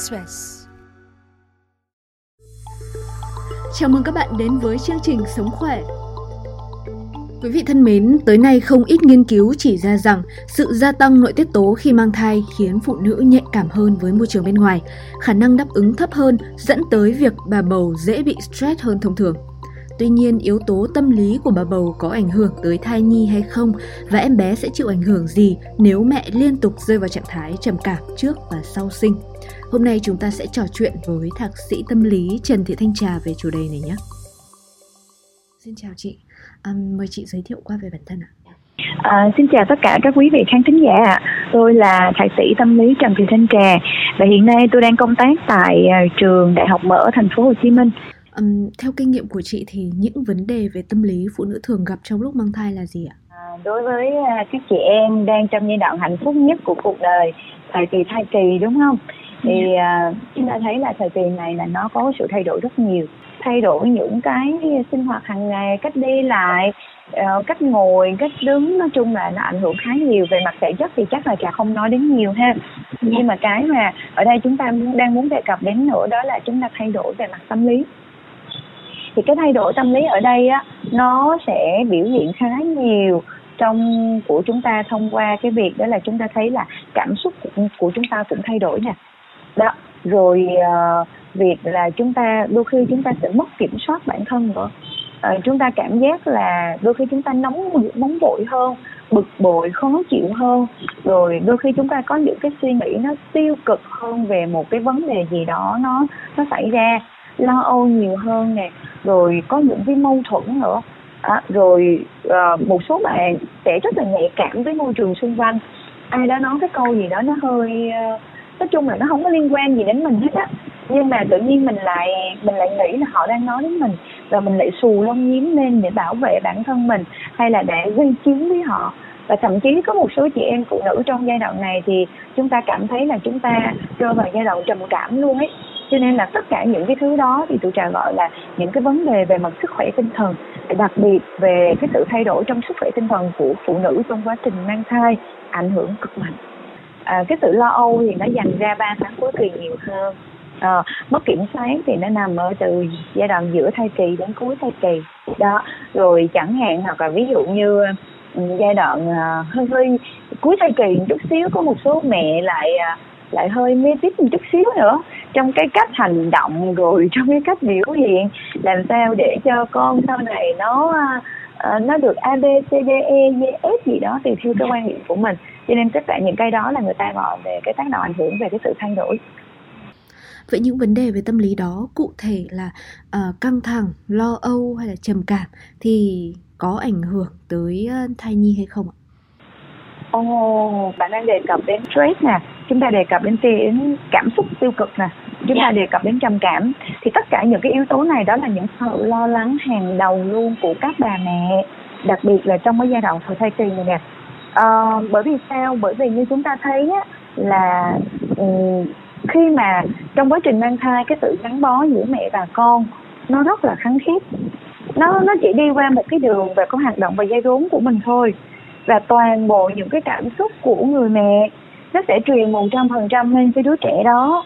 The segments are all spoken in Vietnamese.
Express. Chào mừng các bạn đến với chương trình Sống khỏe. Quý vị thân mến, tới nay không ít nghiên cứu chỉ ra rằng sự gia tăng nội tiết tố khi mang thai khiến phụ nữ nhạy cảm hơn với môi trường bên ngoài, khả năng đáp ứng thấp hơn dẫn tới việc bà bầu dễ bị stress hơn thông thường. Tuy nhiên, yếu tố tâm lý của bà bầu có ảnh hưởng tới thai nhi hay không và em bé sẽ chịu ảnh hưởng gì nếu mẹ liên tục rơi vào trạng thái trầm cảm trước và sau sinh. Hôm nay chúng ta sẽ trò chuyện với thạc sĩ tâm lý Trần Thị Thanh Trà về chủ đề này nhé. Xin chào chị, à, mời chị giới thiệu qua về bản thân ạ. À, xin chào tất cả các quý vị khán thính giả ạ. Tôi là thạc sĩ tâm lý Trần Thị Thanh Trà và hiện nay tôi đang công tác tại à, trường Đại học Mở thành phố Hồ Chí Minh. Um, theo kinh nghiệm của chị thì những vấn đề về tâm lý phụ nữ thường gặp trong lúc mang thai là gì ạ? À, đối với uh, các chị em đang trong giai đoạn hạnh phúc nhất của cuộc đời, thời kỳ thai kỳ đúng không? Thì uh, chúng ta thấy là thời kỳ này là nó có sự thay đổi rất nhiều thay đổi những cái sinh hoạt hàng ngày cách đi lại uh, cách ngồi cách đứng nói chung là nó ảnh hưởng khá nhiều về mặt thể chất thì chắc là trà không nói đến nhiều ha nhưng mà cái mà ở đây chúng ta đang muốn đề cập đến nữa đó là chúng ta thay đổi về mặt tâm lý thì cái thay đổi tâm lý ở đây á nó sẽ biểu hiện khá nhiều trong của chúng ta thông qua cái việc đó là chúng ta thấy là cảm xúc của, của chúng ta cũng thay đổi nè. Đó rồi uh, việc là chúng ta đôi khi chúng ta sẽ mất kiểm soát bản thân nữa. Uh, chúng ta cảm giác là đôi khi chúng ta nóng nóng vội hơn bực bội khó chịu hơn. Rồi đôi khi chúng ta có những cái suy nghĩ nó tiêu cực hơn về một cái vấn đề gì đó nó nó xảy ra lo âu nhiều hơn nè rồi có những cái mâu thuẫn nữa. À, rồi uh, một số bạn sẽ rất là nhạy cảm với môi trường xung quanh. Ai đó nói cái câu gì đó nó hơi uh, nói chung là nó không có liên quan gì đến mình hết á. Nhưng mà tự nhiên mình lại mình lại nghĩ là họ đang nói đến mình và mình lại xù lông nhím lên để bảo vệ bản thân mình hay là để gây chiến với họ. Và thậm chí có một số chị em phụ nữ trong giai đoạn này thì chúng ta cảm thấy là chúng ta rơi vào giai đoạn trầm cảm luôn ấy cho nên là tất cả những cái thứ đó thì tụi trà gọi là những cái vấn đề về mặt sức khỏe tinh thần đặc biệt về cái sự thay đổi trong sức khỏe tinh thần của phụ nữ trong quá trình mang thai ảnh hưởng cực mạnh. À, cái sự lo âu thì nó dành ra ba tháng cuối kỳ nhiều hơn. À, mất kiểm soát thì nó nằm ở từ giai đoạn giữa thai kỳ đến cuối thai kỳ. Đó rồi chẳng hạn hoặc là ví dụ như ừ, giai đoạn ờ, hơi hơi cuối thai kỳ chút xíu có một số mẹ lại uh, lại hơi mê típ một chút xíu nữa. Trong cái cách hành động rồi trong cái cách biểu hiện làm sao để cho con sau này nó uh, nó được A B C D E G F gì đó tùy theo cái quan niệm của mình. Cho nên tất cả những cái đó là người ta gọi về cái tác động ảnh hưởng về cái sự thay đổi. Vậy những vấn đề về tâm lý đó cụ thể là uh, căng thẳng, lo âu hay là trầm cảm thì có ảnh hưởng tới uh, thai nhi hay không ạ? Ồ, oh, bạn đang đề cập đến stress nè, chúng ta đề cập đến đến cảm xúc tiêu cực nè, chúng ta đề cập đến trầm cảm. Thì tất cả những cái yếu tố này đó là những sự lo lắng hàng đầu luôn của các bà mẹ đặc biệt là trong cái giai đoạn thời thai kỳ này nè. À, bởi vì sao? Bởi vì như chúng ta thấy á, là um, khi mà trong quá trình mang thai cái sự gắn bó giữa mẹ và con nó rất là khăng khít. Nó nó chỉ đi qua một cái đường và có hoạt động và dây rốn của mình thôi. Và toàn bộ những cái cảm xúc của người mẹ nó sẽ truyền một trăm phần trăm lên cái đứa trẻ đó.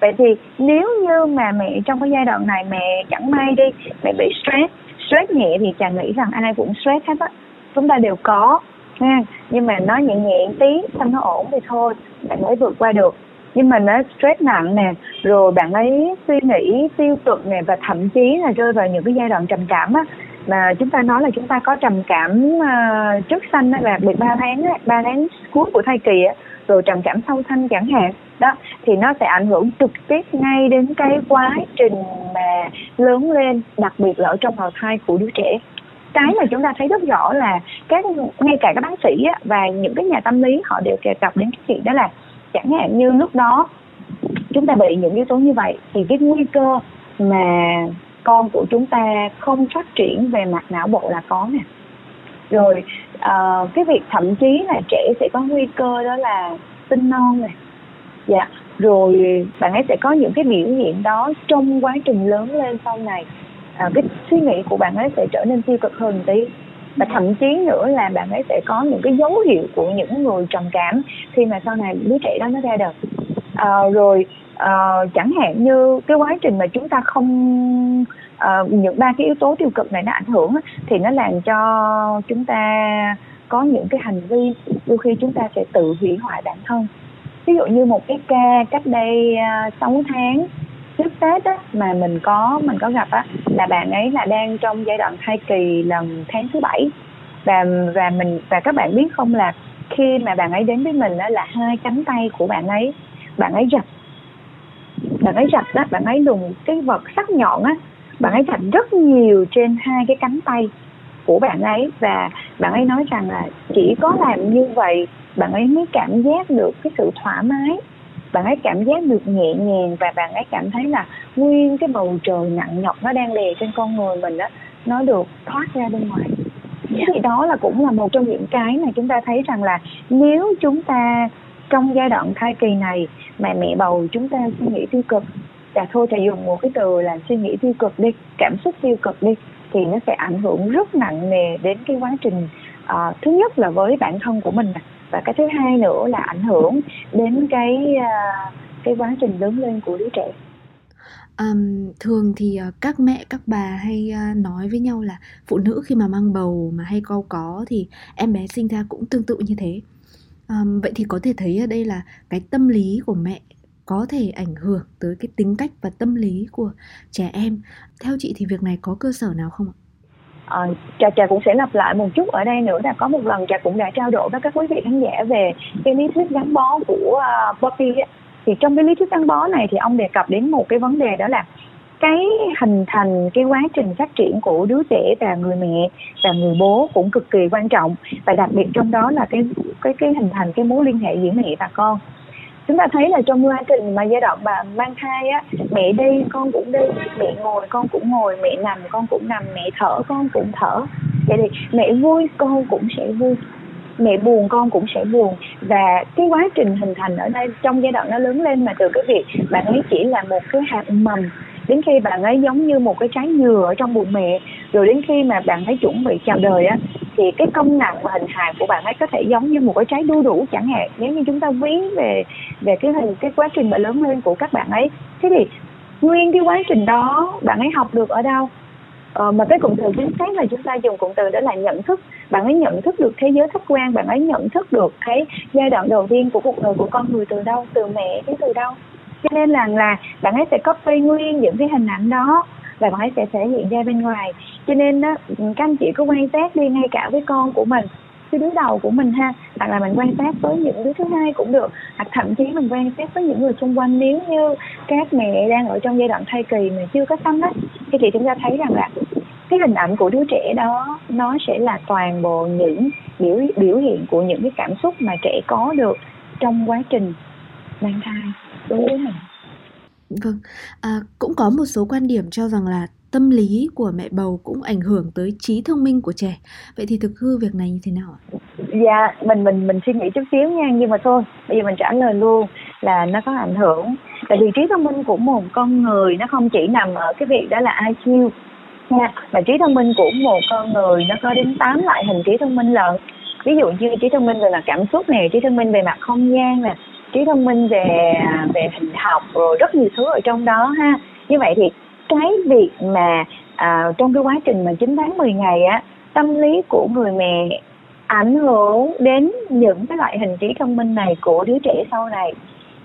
Vậy thì nếu như mà mẹ trong cái giai đoạn này mẹ chẳng may đi mẹ bị stress stress nhẹ thì chàng nghĩ rằng ai cũng stress hết á. Chúng ta đều có ha. Nhưng mà nó nhẹ nhẹ tí xong nó ổn thì thôi bạn mới vượt qua được. Nhưng mà nó stress nặng nè rồi bạn ấy suy nghĩ tiêu cực nè và thậm chí là rơi vào những cái giai đoạn trầm cảm á. Mà chúng ta nói là chúng ta có trầm cảm uh, trước sanh á là được ba tháng á ba tháng cuối của thai kỳ á rồi trầm cảm sâu sanh chẳng hạn. Đó thì nó sẽ ảnh hưởng trực tiếp ngay đến cái quá trình mà lớn lên đặc biệt là ở trong bào thai của đứa trẻ. Cái mà chúng ta thấy rất rõ là các ngay cả các bác sĩ á, và những cái nhà tâm lý họ đều đề cập đến cái chuyện đó là chẳng hạn như lúc đó chúng ta bị những yếu tố như vậy thì cái nguy cơ mà con của chúng ta không phát triển về mặt não bộ là có nè rồi uh, cái việc thậm chí là trẻ sẽ có nguy cơ đó là sinh non này. Dạ rồi bạn ấy sẽ có những cái biểu hiện đó trong quá trình lớn lên sau này. À, cái suy nghĩ của bạn ấy sẽ trở nên tiêu cực hơn tí. Và thậm chí nữa là bạn ấy sẽ có những cái dấu hiệu của những người trầm cảm khi mà sau này đứa trẻ đó nó ra đời à, rồi à, chẳng hạn như cái quá trình mà chúng ta không à, những ba cái yếu tố tiêu cực này nó ảnh hưởng thì nó làm cho chúng ta có những cái hành vi đôi khi chúng ta sẽ tự hủy hoại bản thân. Ví dụ như một cái ca cách đây uh, 6 tháng trước Tết á, mà mình có mình có gặp á là bạn ấy là đang trong giai đoạn thai kỳ lần tháng thứ bảy. Và và mình và các bạn biết không là khi mà bạn ấy đến với mình đó là hai cánh tay của bạn ấy bạn ấy rạch bạn ấy rạch đó bạn ấy dùng cái vật sắc nhọn á bạn ấy rạch rất nhiều trên hai cái cánh tay của bạn ấy và bạn ấy nói rằng là chỉ có làm như vậy bạn ấy mới cảm giác được cái sự thoải mái. Bạn ấy cảm giác được nhẹ nhàng và bạn ấy cảm thấy là nguyên cái bầu trời nặng nhọc nó đang đè trên con người mình đó nó được thoát ra bên ngoài. Thì đó là cũng là một trong những cái mà chúng ta thấy rằng là nếu chúng ta trong giai đoạn thai kỳ này mà mẹ bầu chúng ta suy nghĩ tiêu cực. Dạ và thôi thầy dùng một cái từ là suy nghĩ tiêu cực đi cảm xúc tiêu cực đi thì nó sẽ ảnh hưởng rất nặng nề đến cái quá trình uh, thứ nhất là với bản thân của mình và cái thứ hai nữa là ảnh hưởng đến cái uh, cái quá trình lớn lên của đứa trẻ. Um, thường thì uh, các mẹ các bà hay uh, nói với nhau là phụ nữ khi mà mang bầu mà hay cau có thì em bé sinh ra cũng tương tự như thế um, vậy thì có thể thấy ở đây là cái tâm lý của mẹ có thể ảnh hưởng tới cái tính cách và tâm lý của trẻ em. Theo chị thì việc này có cơ sở nào không ạ? À, trà trà cũng sẽ lặp lại một chút ở đây nữa là có một lần trà cũng đã trao đổi với các quý vị khán giả về cái lý thuyết gắn bó của ờ, uh, Bobby thì trong cái lý thuyết gắn bó này thì ông đề cập đến một cái vấn đề đó là cái hình thành, cái quá trình phát triển của đứa trẻ và người mẹ và người bố cũng cực kỳ quan trọng. Và đặc biệt trong đó là cái cái cái hình thành cái mối liên hệ giữa mẹ và con. Chúng ta thấy là trong quá trình mà giai đoạn bà mang thai á, mẹ đi, con cũng đi, mẹ ngồi, con cũng ngồi, mẹ nằm, con cũng nằm, mẹ thở, con cũng thở. Vậy thì mẹ vui, con cũng sẽ vui. Mẹ buồn, con cũng sẽ buồn. Và cái quá trình hình thành ở đây, trong giai đoạn nó lớn lên mà từ cái việc bạn ấy chỉ là một cái hạt mầm đến khi bạn ấy giống như một cái trái dừa ở trong bụng mẹ rồi đến khi mà bạn ấy chuẩn bị chào đời á thì cái công nặng và hình hài của bạn ấy có thể giống như một cái trái đu đủ chẳng hạn. Nếu như chúng ta ví về về cái hình cái quá trình mà lớn lên của các bạn ấy thế thì nguyên cái quá trình đó bạn ấy học được ở đâu? Ờ, mà cái cụm từ chính xác là chúng ta dùng cụm từ đó là nhận thức. Bạn ấy nhận thức được thế giới khách quan bạn ấy nhận thức được cái giai đoạn đầu tiên của cuộc đời của con người từ đâu? Từ mẹ đến từ đâu? Cho nên là là bạn ấy sẽ copy nguyên những cái hình ảnh đó và bạn ấy sẽ thể hiện ra bên ngoài. Cho nên đó, các anh chị có quan sát đi, ngay cả với con của mình, cái đứa đầu của mình ha, hoặc là mình quan sát với những đứa thứ hai cũng được. Hoặc thậm chí mình quan sát với những người xung quanh, nếu như các mẹ đang ở trong giai đoạn thai kỳ mà chưa có sanh đó thì thì chúng ta thấy rằng là cái hình ảnh của đứa trẻ đó, nó sẽ là toàn bộ những biểu biểu hiện của những cái cảm xúc mà trẻ có được trong quá trình mang thai với mình vâng. À, cũng có một số quan điểm cho rằng là tâm lý của mẹ bầu cũng ảnh hưởng tới trí thông minh của trẻ. Vậy thì thực hư việc này như thế nào ạ? Dạ mình mình mình suy nghĩ chút xíu nha nhưng mà thôi bây giờ mình trả lời luôn là nó có ảnh hưởng. Tại vì trí thông minh của một con người nó không chỉ nằm ở cái việc đó là IQ nha mà trí thông minh của một con người nó có đến 8 loại hình trí thông minh lận. Ví dụ như trí thông minh về mặt cảm xúc này trí thông minh về mặt không gian nè trí thông minh về về hình học rồi rất nhiều thứ ở trong đó ha. Như vậy thì cái việc mà à, trong cái quá trình mà 9 tháng 10 ngày á tâm lý của người mẹ ảnh hưởng đến những cái loại hình trí thông minh này của đứa trẻ sau này.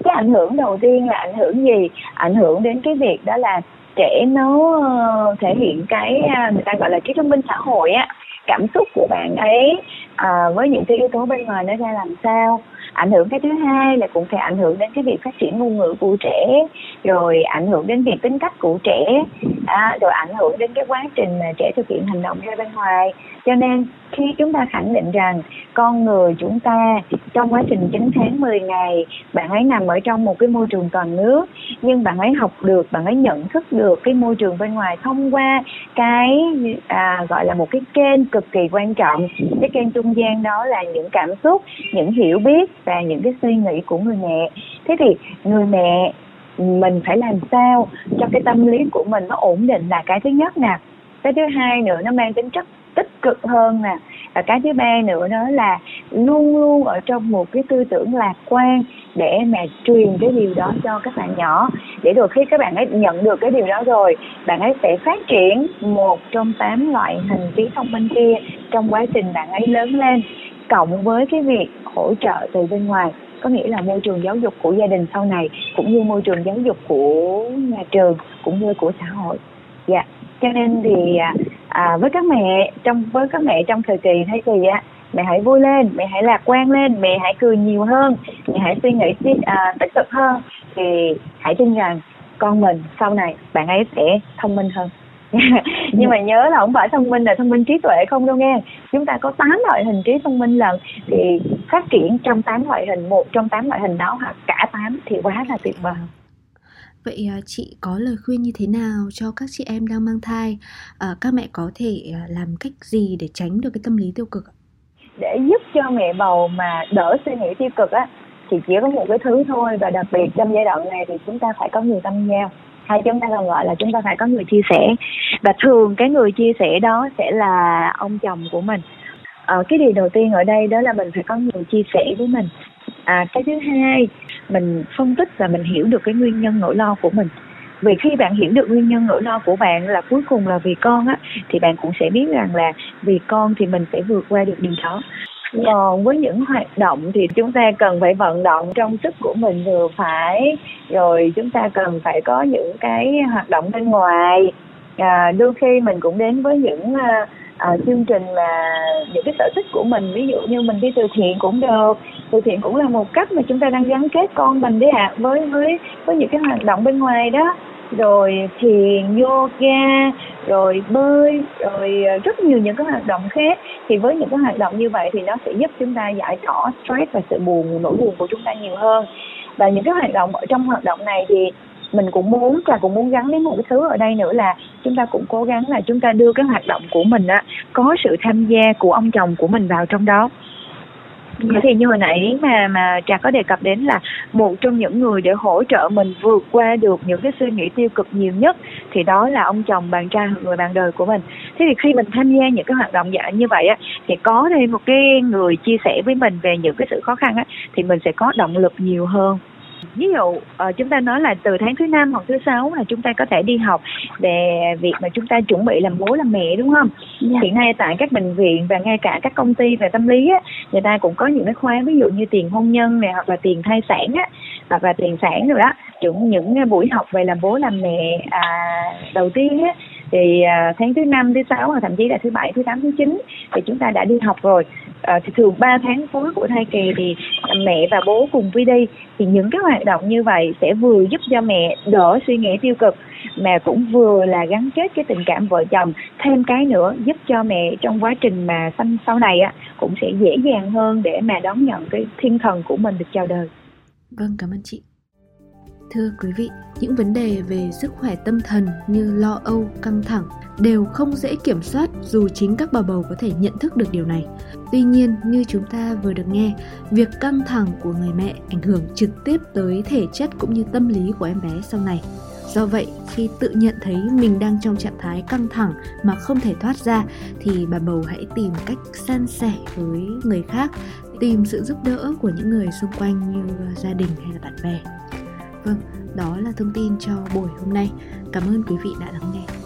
Cái ảnh hưởng đầu tiên là ảnh hưởng gì? Ảnh hưởng đến cái việc đó là trẻ nó ờ, thể hiện cái à, người ta gọi là trí thông minh xã hội á. Cảm xúc của bạn ấy à, với những cái yếu tố bên ngoài nó ra làm sao? Ảnh hưởng cái thứ hai là cũng sẽ ảnh hưởng đến cái việc phát triển ngôn ngữ của trẻ, rồi ảnh hưởng đến việc tính cách của trẻ à, rồi ảnh hưởng đến cái quá trình mà trẻ thực hiện hành động ra bên ngoài. Cho nên khi chúng ta khẳng định rằng con người chúng ta trong quá trình 9 tháng 10 ngày bạn ấy nằm ở trong một cái môi trường toàn nước nhưng bạn ấy học được bạn ấy nhận thức được cái môi trường bên ngoài thông qua cái à, gọi là một cái kênh cực kỳ quan trọng. Cái kênh trung gian đó là những cảm xúc những hiểu biết và những cái suy nghĩ của người mẹ. Thế thì người mẹ mình phải làm sao cho cái tâm lý của mình nó ổn định là cái thứ nhất nè. Cái thứ hai nữa, nó mang tính chất tích cực hơn nè. Và cái thứ ba nữa đó là luôn luôn ở trong một cái tư tưởng lạc quan để mà truyền cái điều đó cho các bạn nhỏ. Để rồi khi các bạn ấy nhận được cái điều đó rồi, bạn ấy sẽ phát triển một trong tám loại hình trí thông minh kia trong quá trình bạn ấy lớn lên, cộng với cái việc hỗ trợ từ bên ngoài có nghĩa là môi trường giáo dục của gia đình sau này cũng như môi trường giáo dục của nhà trường cũng như của xã hội. Dạ. Cho nên thì à, à với các mẹ trong với các mẹ trong thời kỳ thay kỳ á mẹ hãy vui lên mẹ hãy lạc quan lên mẹ hãy cười nhiều hơn mẹ hãy suy nghĩ à, tích cực hơn thì hãy tin rằng con mình sau này bạn ấy sẽ thông minh hơn. nhưng mà nhớ là không phải thông minh là thông minh trí tuệ không đâu nghe chúng ta có 8 loại hình trí thông minh lần thì phát triển trong 8 loại hình một trong 8 loại hình đó hoặc cả 8 thì quá là tuyệt vời Vậy à, chị có lời khuyên như thế nào cho các chị em đang mang thai? À, các mẹ có thể à, làm cách gì để tránh được cái tâm lý tiêu cực? Để giúp cho mẹ bầu mà đỡ suy nghĩ tiêu cực á thì chỉ có một cái thứ thôi và đặc biệt trong giai đoạn này thì chúng ta phải có người tâm giao hay chúng ta còn gọi là chúng ta phải có người chia sẻ. Và thường cái người chia sẻ đó sẽ là ông chồng của mình. À, cái điều đầu tiên ở đây đó là mình phải có người chia sẻ với mình. À, cái thứ hai mình phân tích và mình hiểu được cái nguyên nhân nỗi lo của mình. Vì khi bạn hiểu được nguyên nhân nỗi lo của bạn là cuối cùng là vì con á thì bạn cũng sẽ biết rằng là vì con thì mình sẽ vượt qua được điều đó còn với những hoạt động thì chúng ta cần phải vận động trong sức của mình vừa phải rồi chúng ta cần phải có những cái hoạt động bên ngoài. À, đôi khi mình cũng đến với những à, à, chương trình mà những cái sở thích của mình ví dụ như mình đi từ thiện cũng được. Từ thiện cũng là một cách mà chúng ta đang gắn kết con mình đấy ạ à, với với với những cái hoạt động bên ngoài đó rồi thiền yoga rồi bơi rồi ờ, rất nhiều những cái hoạt động khác. Thì với những cái hoạt động như vậy thì nó sẽ giúp chúng ta giải tỏa stress và sự buồn nỗi buồn của chúng ta nhiều hơn. Và những cái hoạt động ở trong hoạt động này thì mình cũng muốn và cũng muốn gắn đến một cái thứ ở đây nữa là chúng ta cũng cố gắng là chúng ta đưa cái hoạt động của mình á có sự tham gia của ông chồng của mình vào trong đó. Dạ. thì như hồi nãy mà mà trà có đề cập đến là một trong những người để hỗ trợ mình vượt qua được những cái suy nghĩ tiêu cực nhiều nhất, thì đó là ông chồng bạn trai, người bạn đời của mình. Thế thì khi mình tham gia những cái hoạt động dạng như vậy á, thì có thêm một cái người chia sẻ với mình về những cái sự khó khăn á, thì mình sẽ có động lực nhiều hơn ví dụ uh, chúng ta nói là từ tháng thứ năm hoặc thứ sáu là chúng ta có thể đi học về việc mà chúng ta chuẩn bị làm bố làm mẹ đúng không yeah. Dạ. hiện nay tại các bệnh viện và ngay cả các công ty về tâm lý á người ta cũng có những cái khóa ví dụ như tiền hôn nhân này hoặc là tiền thai sản á hoặc là tiền sản rồi đó chuẩn những buổi học về làm bố làm mẹ à, đầu tiên á thì à, tháng thứ năm thứ sáu hoặc thậm chí là thứ bảy thứ tám thứ chín thì chúng ta đã đi học rồi. À, thì thường 3 tháng cuối của thai kỳ thì mẹ và bố cùng đi đi. Thì những cái hoạt động như vậy sẽ vừa giúp cho mẹ đỡ suy nghĩ tiêu cực mà cũng vừa là gắn kết cái tình cảm vợ chồng. Thêm cái nữa giúp cho mẹ trong quá trình mà sanh sau này á cũng sẽ dễ dàng hơn để mà đón nhận cái thiên thần của mình được chào đời. Vâng cảm ơn chị. Thưa quý vị, những vấn đề về sức khỏe tâm thần như lo âu, căng thẳng đều không dễ kiểm soát dù chính các bà bầu có thể nhận thức được điều này. Tuy nhiên, như chúng ta vừa được nghe, việc căng thẳng của người mẹ ảnh hưởng trực tiếp tới thể chất cũng như tâm lý của em bé sau này. Do vậy, khi tự nhận thấy mình đang trong trạng thái căng thẳng mà không thể thoát ra thì bà bầu hãy tìm cách san sẻ với người khác, tìm sự giúp đỡ của những người xung quanh như gia đình hay là bạn bè. Vâng, đó là thông tin cho buổi hôm nay. Cảm ơn quý vị đã lắng nghe.